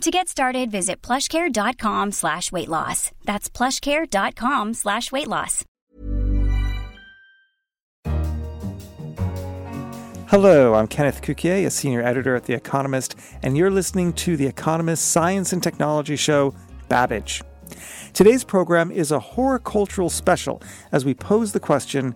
To get started, visit plushcare.com slash weight loss. That's plushcare.com slash weight loss. Hello, I'm Kenneth Cukier, a senior editor at The Economist, and you're listening to The Economist Science and Technology Show, Babbage. Today's program is a horticultural special as we pose the question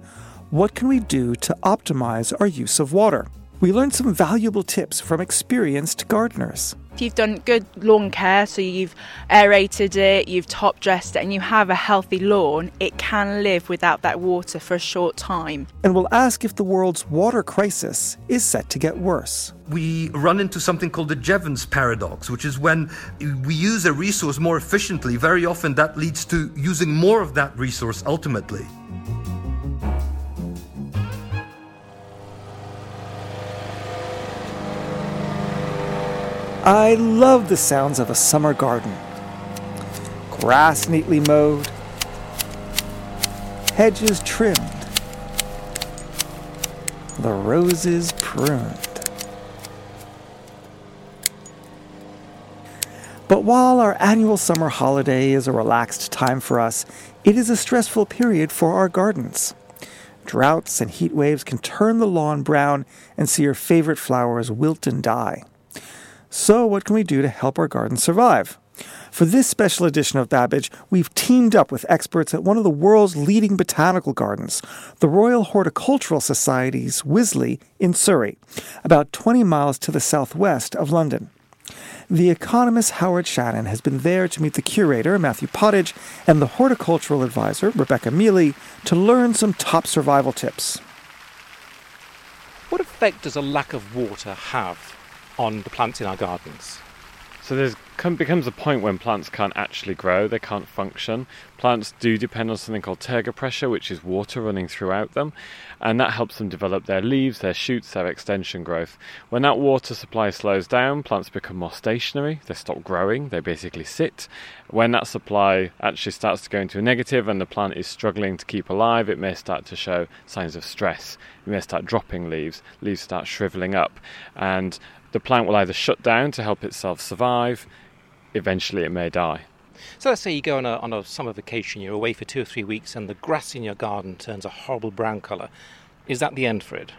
what can we do to optimize our use of water? We learned some valuable tips from experienced gardeners. If you've done good lawn care, so you've aerated it, you've top dressed it, and you have a healthy lawn, it can live without that water for a short time. And we'll ask if the world's water crisis is set to get worse. We run into something called the Jevons paradox, which is when we use a resource more efficiently, very often that leads to using more of that resource ultimately. I love the sounds of a summer garden. Grass neatly mowed, hedges trimmed, the roses pruned. But while our annual summer holiday is a relaxed time for us, it is a stressful period for our gardens. Droughts and heat waves can turn the lawn brown and see your favorite flowers wilt and die. So, what can we do to help our garden survive? For this special edition of Babbage, we've teamed up with experts at one of the world's leading botanical gardens, the Royal Horticultural Society's Wisley in Surrey, about 20 miles to the southwest of London. The economist Howard Shannon has been there to meet the curator, Matthew Pottage, and the horticultural advisor, Rebecca Mealy, to learn some top survival tips. What effect does a lack of water have on the plants in our gardens. So becomes a point when plants can't actually grow, they can't function. Plants do depend on something called turgor pressure, which is water running throughout them, and that helps them develop their leaves, their shoots, their extension growth. When that water supply slows down, plants become more stationary, they stop growing, they basically sit. When that supply actually starts to go into a negative and the plant is struggling to keep alive, it may start to show signs of stress. It may start dropping leaves, leaves start shriveling up, and the plant will either shut down to help itself survive, eventually it may die. So let's say you go on a, on a summer vacation, you're away for two or three weeks, and the grass in your garden turns a horrible brown colour. Is that the end for it?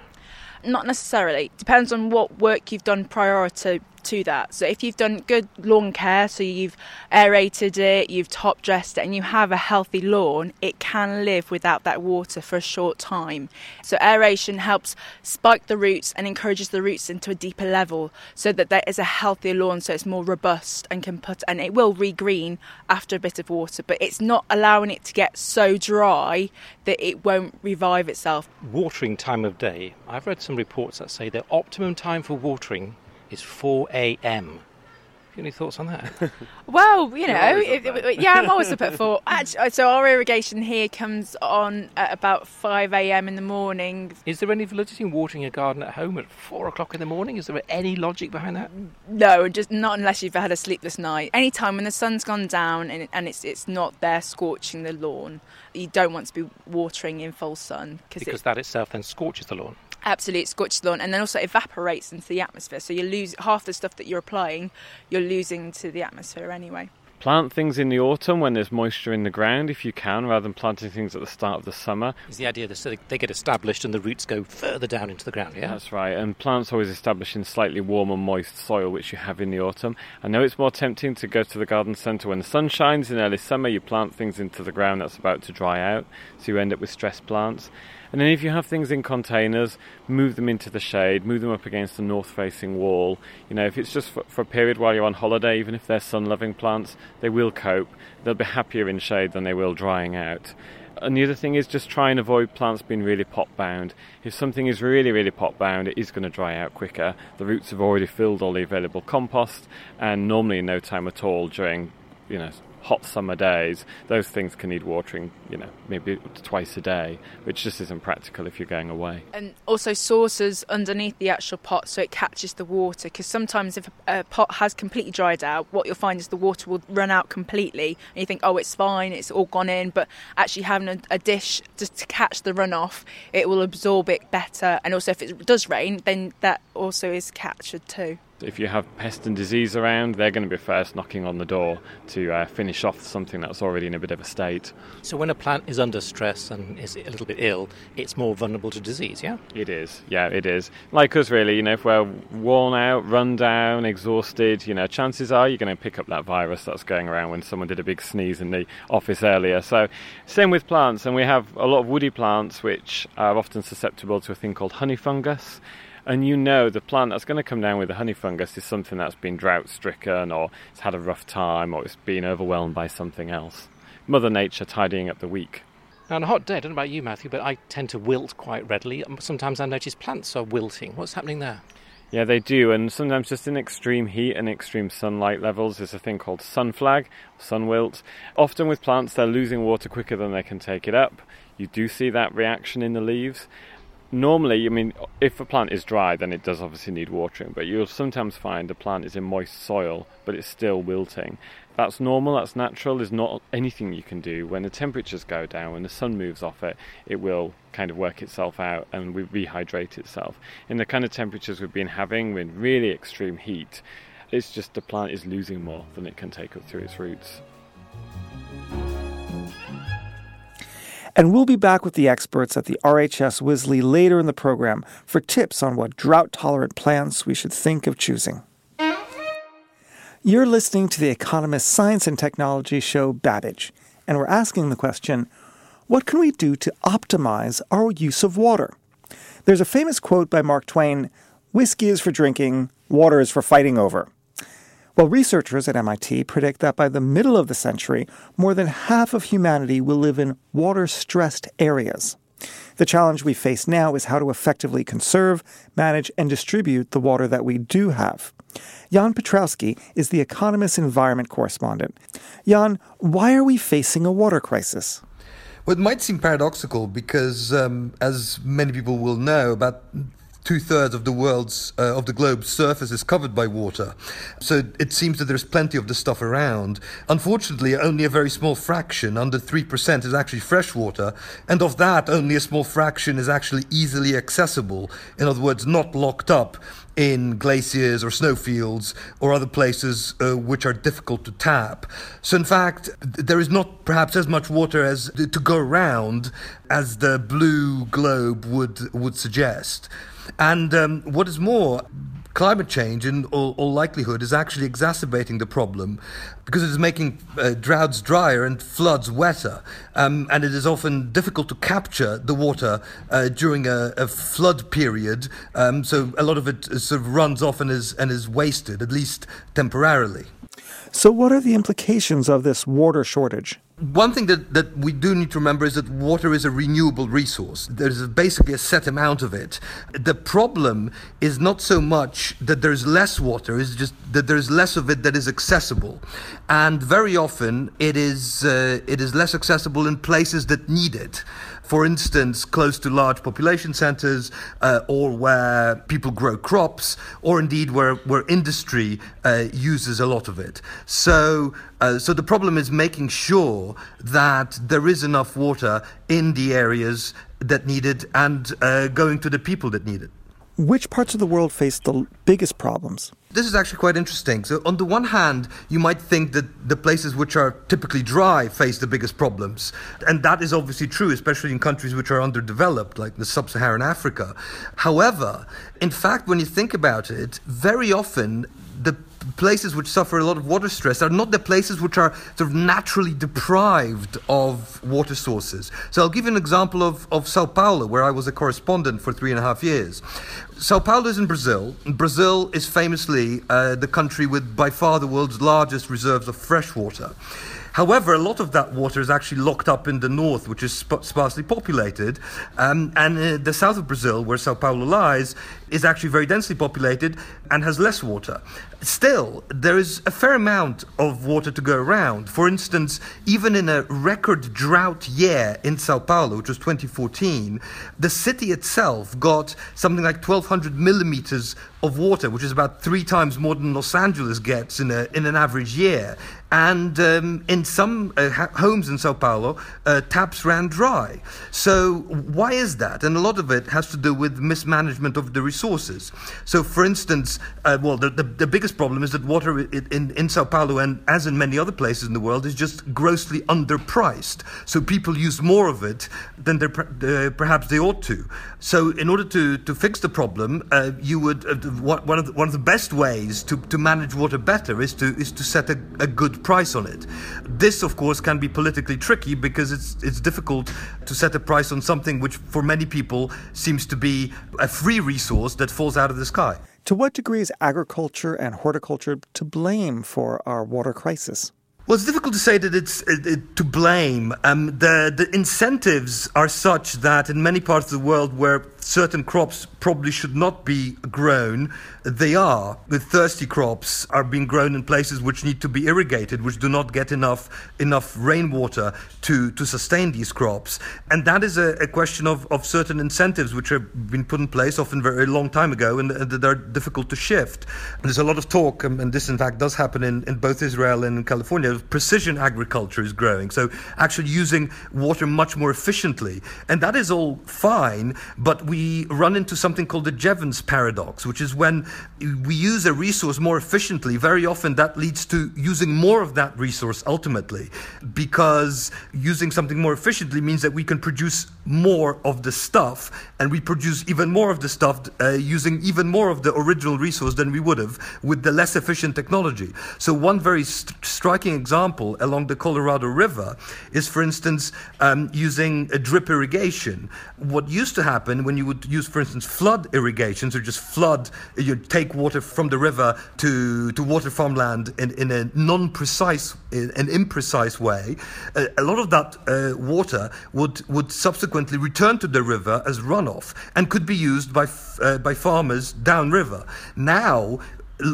Not necessarily. Depends on what work you've done prior to to that. So if you've done good lawn care, so you've aerated it, you've top dressed it, and you have a healthy lawn, it can live without that water for a short time. So aeration helps spike the roots and encourages the roots into a deeper level, so that there is a healthier lawn, so it's more robust and can put and it will regreen after a bit of water, but it's not allowing it to get so dry that it won't revive itself. Watering time of day. I've read some reports that say the optimum time for watering is 4 a.m. Any thoughts on that? well, you know, it, yeah, I'm always up at four. Actually, so our irrigation here comes on at about 5 a.m. in the morning. Is there any validity in watering a garden at home at four o'clock in the morning? Is there any logic behind that? No, just not unless you've had a sleepless night. Any time when the sun's gone down and, and it's it's not there scorching the lawn, you don't want to be watering in full sun because it, that itself then scorches the lawn absolute scorches the lawn and then also evaporates into the atmosphere. So you lose half the stuff that you're applying you're losing to the atmosphere anyway. Plant things in the autumn when there's moisture in the ground if you can rather than planting things at the start of the summer. Is the idea that they get established and the roots go further down into the ground yeah? That's right and plants always establish in slightly warmer moist soil which you have in the autumn. I know it's more tempting to go to the garden centre when the sun shines in early summer you plant things into the ground that's about to dry out so you end up with stressed plants and then if you have things in containers, move them into the shade, move them up against the north facing wall. You know, if it's just for, for a period while you're on holiday, even if they're sun loving plants, they will cope. They'll be happier in shade than they will drying out. And the other thing is just try and avoid plants being really pot bound. If something is really, really pot bound, it is going to dry out quicker. The roots have already filled all the available compost, and normally in no time at all during, you know, hot summer days, those things can need watering, you know, maybe twice a day, which just isn't practical if you're going away. And also saucers underneath the actual pot so it catches the water because sometimes if a pot has completely dried out, what you'll find is the water will run out completely and you think, oh, it's fine, it's all gone in, but actually having a, a dish just to catch the runoff, it will absorb it better. And also if it does rain, then that also is captured too. If you have pest and disease around, they're going to be first knocking on the door to uh, finish off something that's already in a bit of a state. So, when a plant is under stress and is a little bit ill, it's more vulnerable to disease, yeah? It is, yeah, it is. Like us, really, you know, if we're worn out, run down, exhausted, you know, chances are you're going to pick up that virus that's going around when someone did a big sneeze in the office earlier. So, same with plants, and we have a lot of woody plants which are often susceptible to a thing called honey fungus and you know the plant that's going to come down with the honey fungus is something that's been drought stricken or it's had a rough time or it's been overwhelmed by something else. Mother Nature tidying up the weak. Now, on a hot day, I don't know about you, Matthew, but I tend to wilt quite readily. Um, sometimes I notice plants are wilting. What's happening there? Yeah, they do, and sometimes just in extreme heat and extreme sunlight levels, there's a thing called sun flag, sun wilt. Often with plants, they're losing water quicker than they can take it up. You do see that reaction in the leaves, normally, I mean, if a plant is dry, then it does obviously need watering, but you'll sometimes find a plant is in moist soil, but it's still wilting. That's normal, that's natural, there's not anything you can do. When the temperatures go down, when the sun moves off it, it will kind of work itself out and rehydrate itself. In the kind of temperatures we've been having, with really extreme heat, it's just the plant is losing more than it can take up through its roots. And we'll be back with the experts at the RHS Wisley later in the program for tips on what drought tolerant plants we should think of choosing. You're listening to the Economist Science and Technology show Babbage, and we're asking the question what can we do to optimize our use of water? There's a famous quote by Mark Twain Whiskey is for drinking, water is for fighting over. Well, researchers at MIT predict that by the middle of the century, more than half of humanity will live in water stressed areas. The challenge we face now is how to effectively conserve, manage, and distribute the water that we do have. Jan Piotrowski is the Economist environment correspondent. Jan, why are we facing a water crisis? Well, it might seem paradoxical because, um, as many people will know, about two thirds of the world's uh, of the globe's surface is covered by water. So it seems that there's plenty of this stuff around. Unfortunately, only a very small fraction, under three percent, is actually fresh water, and of that, only a small fraction is actually easily accessible. In other words, not locked up in glaciers or snowfields or other places uh, which are difficult to tap. So, in fact, there is not perhaps as much water as to go around as the blue globe would would suggest. And um, what is more, climate change, in all, all, likelihood, is actually exacerbating the problem because it is making uh, droughts drier and floods wetter. Um, and it is often difficult to capture the water uh, during a, a, flood period. Um, so a lot of it sort of runs off and is, and is wasted, at least temporarily. So, what are the implications of this water shortage? One thing that, that we do need to remember is that water is a renewable resource. There's basically a set amount of it. The problem is not so much that there's less water, it's just that there's less of it that is accessible. And very often it is, uh, it is less accessible in places that need it for instance, close to large population centers, uh, or where people grow crops, or indeed where, where industry uh, uses a lot of it. So, uh, so the problem is making sure that there is enough water in the areas that need it and uh, going to the people that need it. Which parts of the world face the biggest problems? This is actually quite interesting. So, on the one hand, you might think that the places which are typically dry face the biggest problems. And that is obviously true, especially in countries which are underdeveloped, like the sub Saharan Africa. However, in fact, when you think about it, very often the places which suffer a lot of water stress are not the places which are sort of naturally deprived of water sources. So I'll give you an example of, of Sao Paulo, where I was a correspondent for three and a half years. Sao Paulo is in Brazil. Brazil is famously uh, the country with by far the world's largest reserves of fresh water. However, a lot of that water is actually locked up in the north, which is sp- sparsely populated. Um, and uh, the south of Brazil, where Sao Paulo lies, is actually very densely populated and has less water. Still, there is a fair amount of water to go around. For instance, even in a record drought year in Sao Paulo, which was 2014, the city itself got something like 1,200 millimeters of water, which is about three times more than Los Angeles gets in, a, in an average year. And um, in some uh, homes in Sao Paulo, uh, taps ran dry. So, why is that? And a lot of it has to do with mismanagement of the resources. So, for instance, uh, well, the, the, the, biggest problem is that water in, in, Sao Paulo, and as in many other places in the world, is just grossly underpriced. So, people use more of it than uh, perhaps they ought to. So, in order to, to fix the problem, uh, you would uh, one of the, one of the best ways to, to manage water better is to is to set a, a good price on it. This, of course, can be politically tricky because it's it's difficult to set a price on something which, for many people, seems to be a free resource that falls out of the sky. To what degree is agriculture and horticulture to blame for our water crisis? Well, it's difficult to say that it's to blame. Um, the the incentives are such that in many parts of the world where certain crops probably should not be grown, they are. The thirsty crops are being grown in places which need to be irrigated, which do not get enough enough rainwater to, to sustain these crops. And that is a, a question of, of certain incentives which have been put in place often very long time ago and, and that are difficult to shift. And there's a lot of talk, um, and this in fact does happen in, in both Israel and in California, precision agriculture is growing. So actually using water much more efficiently. And that is all fine, but we run into something called the Jevons paradox, which is when we use a resource more efficiently, very often that leads to using more of that resource ultimately, because using something more efficiently means that we can produce more of the stuff, and we produce even more of the stuff uh, using even more of the original resource than we would have with the less efficient technology. So, one very st- striking example along the Colorado River is, for instance, um, using a drip irrigation. What used to happen when you would use, for instance, flood irrigation, so just flood, you take water from the river to, to water farmland in, in a non precise, an imprecise way, uh, a lot of that uh, water would, would subsequently return to the river as runoff and could be used by, uh, by farmers downriver. Now,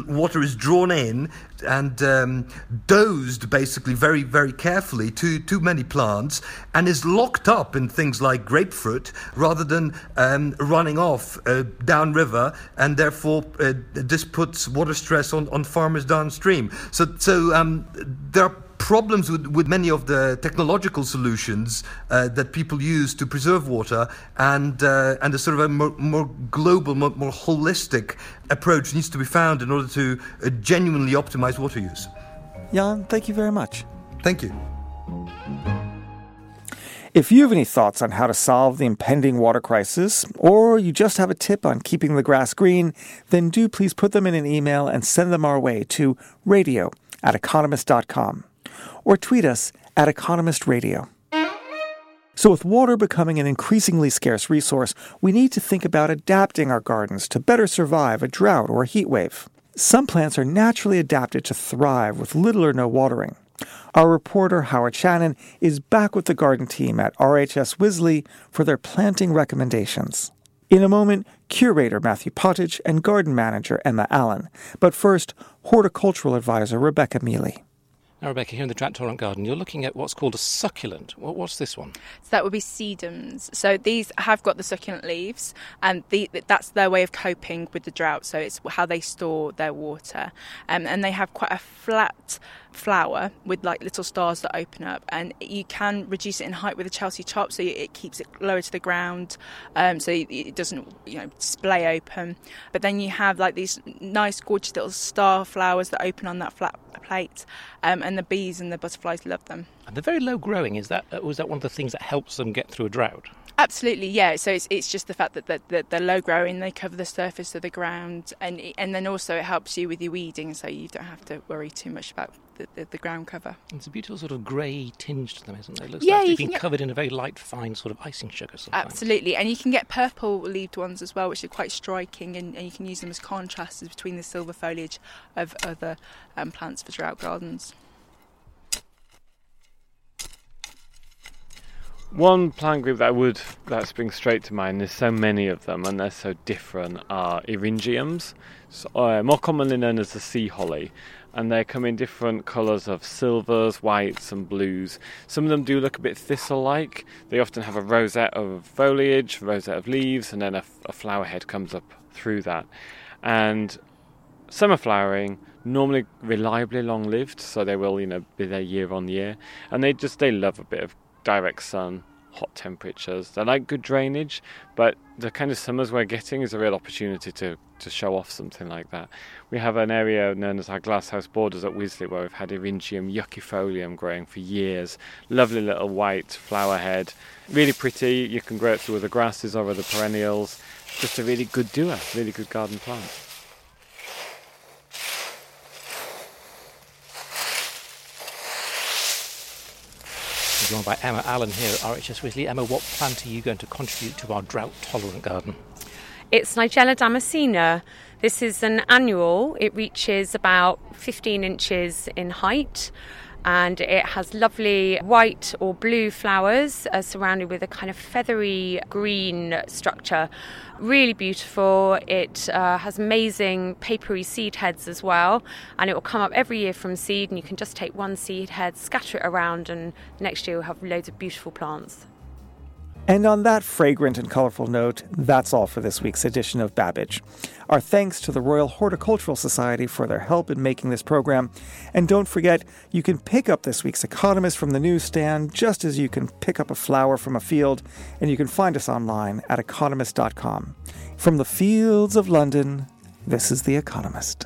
water is drawn in and um, dosed basically very very carefully to too many plants and is locked up in things like grapefruit rather than um, running off uh, downriver and therefore uh, this puts water stress on, on farmers downstream. So so um, there are problems with, with many of the technological solutions uh, that people use to preserve water, and uh, and a sort of a more, more global, more, more, holistic approach needs to be found in order to uh, genuinely optimize water use. Jan, thank you very much. Thank you. If you have any thoughts on how to solve the impending water crisis, or you just have a tip on keeping the grass green, then do please put them in an email and send them our way to radio at economist.com or tweet us at Economist Radio. So, with water becoming an increasingly scarce resource, we need to think about adapting our gardens to better survive a drought or a heat wave. Some plants are naturally adapted to thrive with little or no watering. Our reporter Howard Shannon is back with the garden team at RHS Wisley for their planting recommendations. In a moment, curator Matthew Pottage and garden manager Emma Allen. But first, horticultural advisor Rebecca Mealy. Now, Rebecca, here in the drought tolerant garden, you're looking at what's called a succulent. What, what's this one? So that would be sedums. So these have got the succulent leaves, and the, that's their way of coping with the drought. So it's how they store their water, um, and they have quite a flat flower with like little stars that open up and you can reduce it in height with a Chelsea chop so it keeps it lower to the ground um, so it doesn't you know splay open. But then you have like these nice gorgeous little star flowers that open on that flat plate um, and the bees and the butterflies love them. And they're very low growing. Is that was that one of the things that helps them get through a drought? Absolutely, yeah. So it's, it's just the fact that, that, that they're low growing, they cover the surface of the ground, and and then also it helps you with your weeding, so you don't have to worry too much about the, the, the ground cover. It's a beautiful sort of grey tinge to them, isn't it? It looks yeah, like they've been get... covered in a very light, fine sort of icing sugar. Sometimes. Absolutely, and you can get purple leaved ones as well, which are quite striking, and, and you can use them as contrasts between the silver foliage of other um, plants for drought gardens. One plant group that would that springs straight to mind. There's so many of them, and they're so different. Are eryngiums, so, uh, more commonly known as the sea holly, and they come in different colours of silvers, whites, and blues. Some of them do look a bit thistle-like. They often have a rosette of foliage, rosette of leaves, and then a, a flower head comes up through that. And summer flowering normally reliably long-lived, so they will, you know, be there year on year, and they just they love a bit of direct sun, hot temperatures. They like good drainage, but the kind of summers we're getting is a real opportunity to, to show off something like that. We have an area known as our glasshouse borders at Wisley where we've had Eryngium yuccifolium growing for years. Lovely little white flower head, really pretty. You can grow it through other grasses or other perennials. Just a really good doer, really good garden plant. Joined by Emma Allen here at RHS Wisley. Emma, what plant are you going to contribute to our drought tolerant garden? It's Nigella damascena. This is an annual. It reaches about 15 inches in height and it has lovely white or blue flowers uh, surrounded with a kind of feathery green structure. Really beautiful. It uh, has amazing papery seed heads as well, and it will come up every year from seed. And you can just take one seed head, scatter it around, and next year you'll have loads of beautiful plants. And on that fragrant and colorful note, that's all for this week's edition of Babbage. Our thanks to the Royal Horticultural Society for their help in making this program. And don't forget, you can pick up this week's Economist from the newsstand just as you can pick up a flower from a field, and you can find us online at economist.com. From the fields of London, this is The Economist.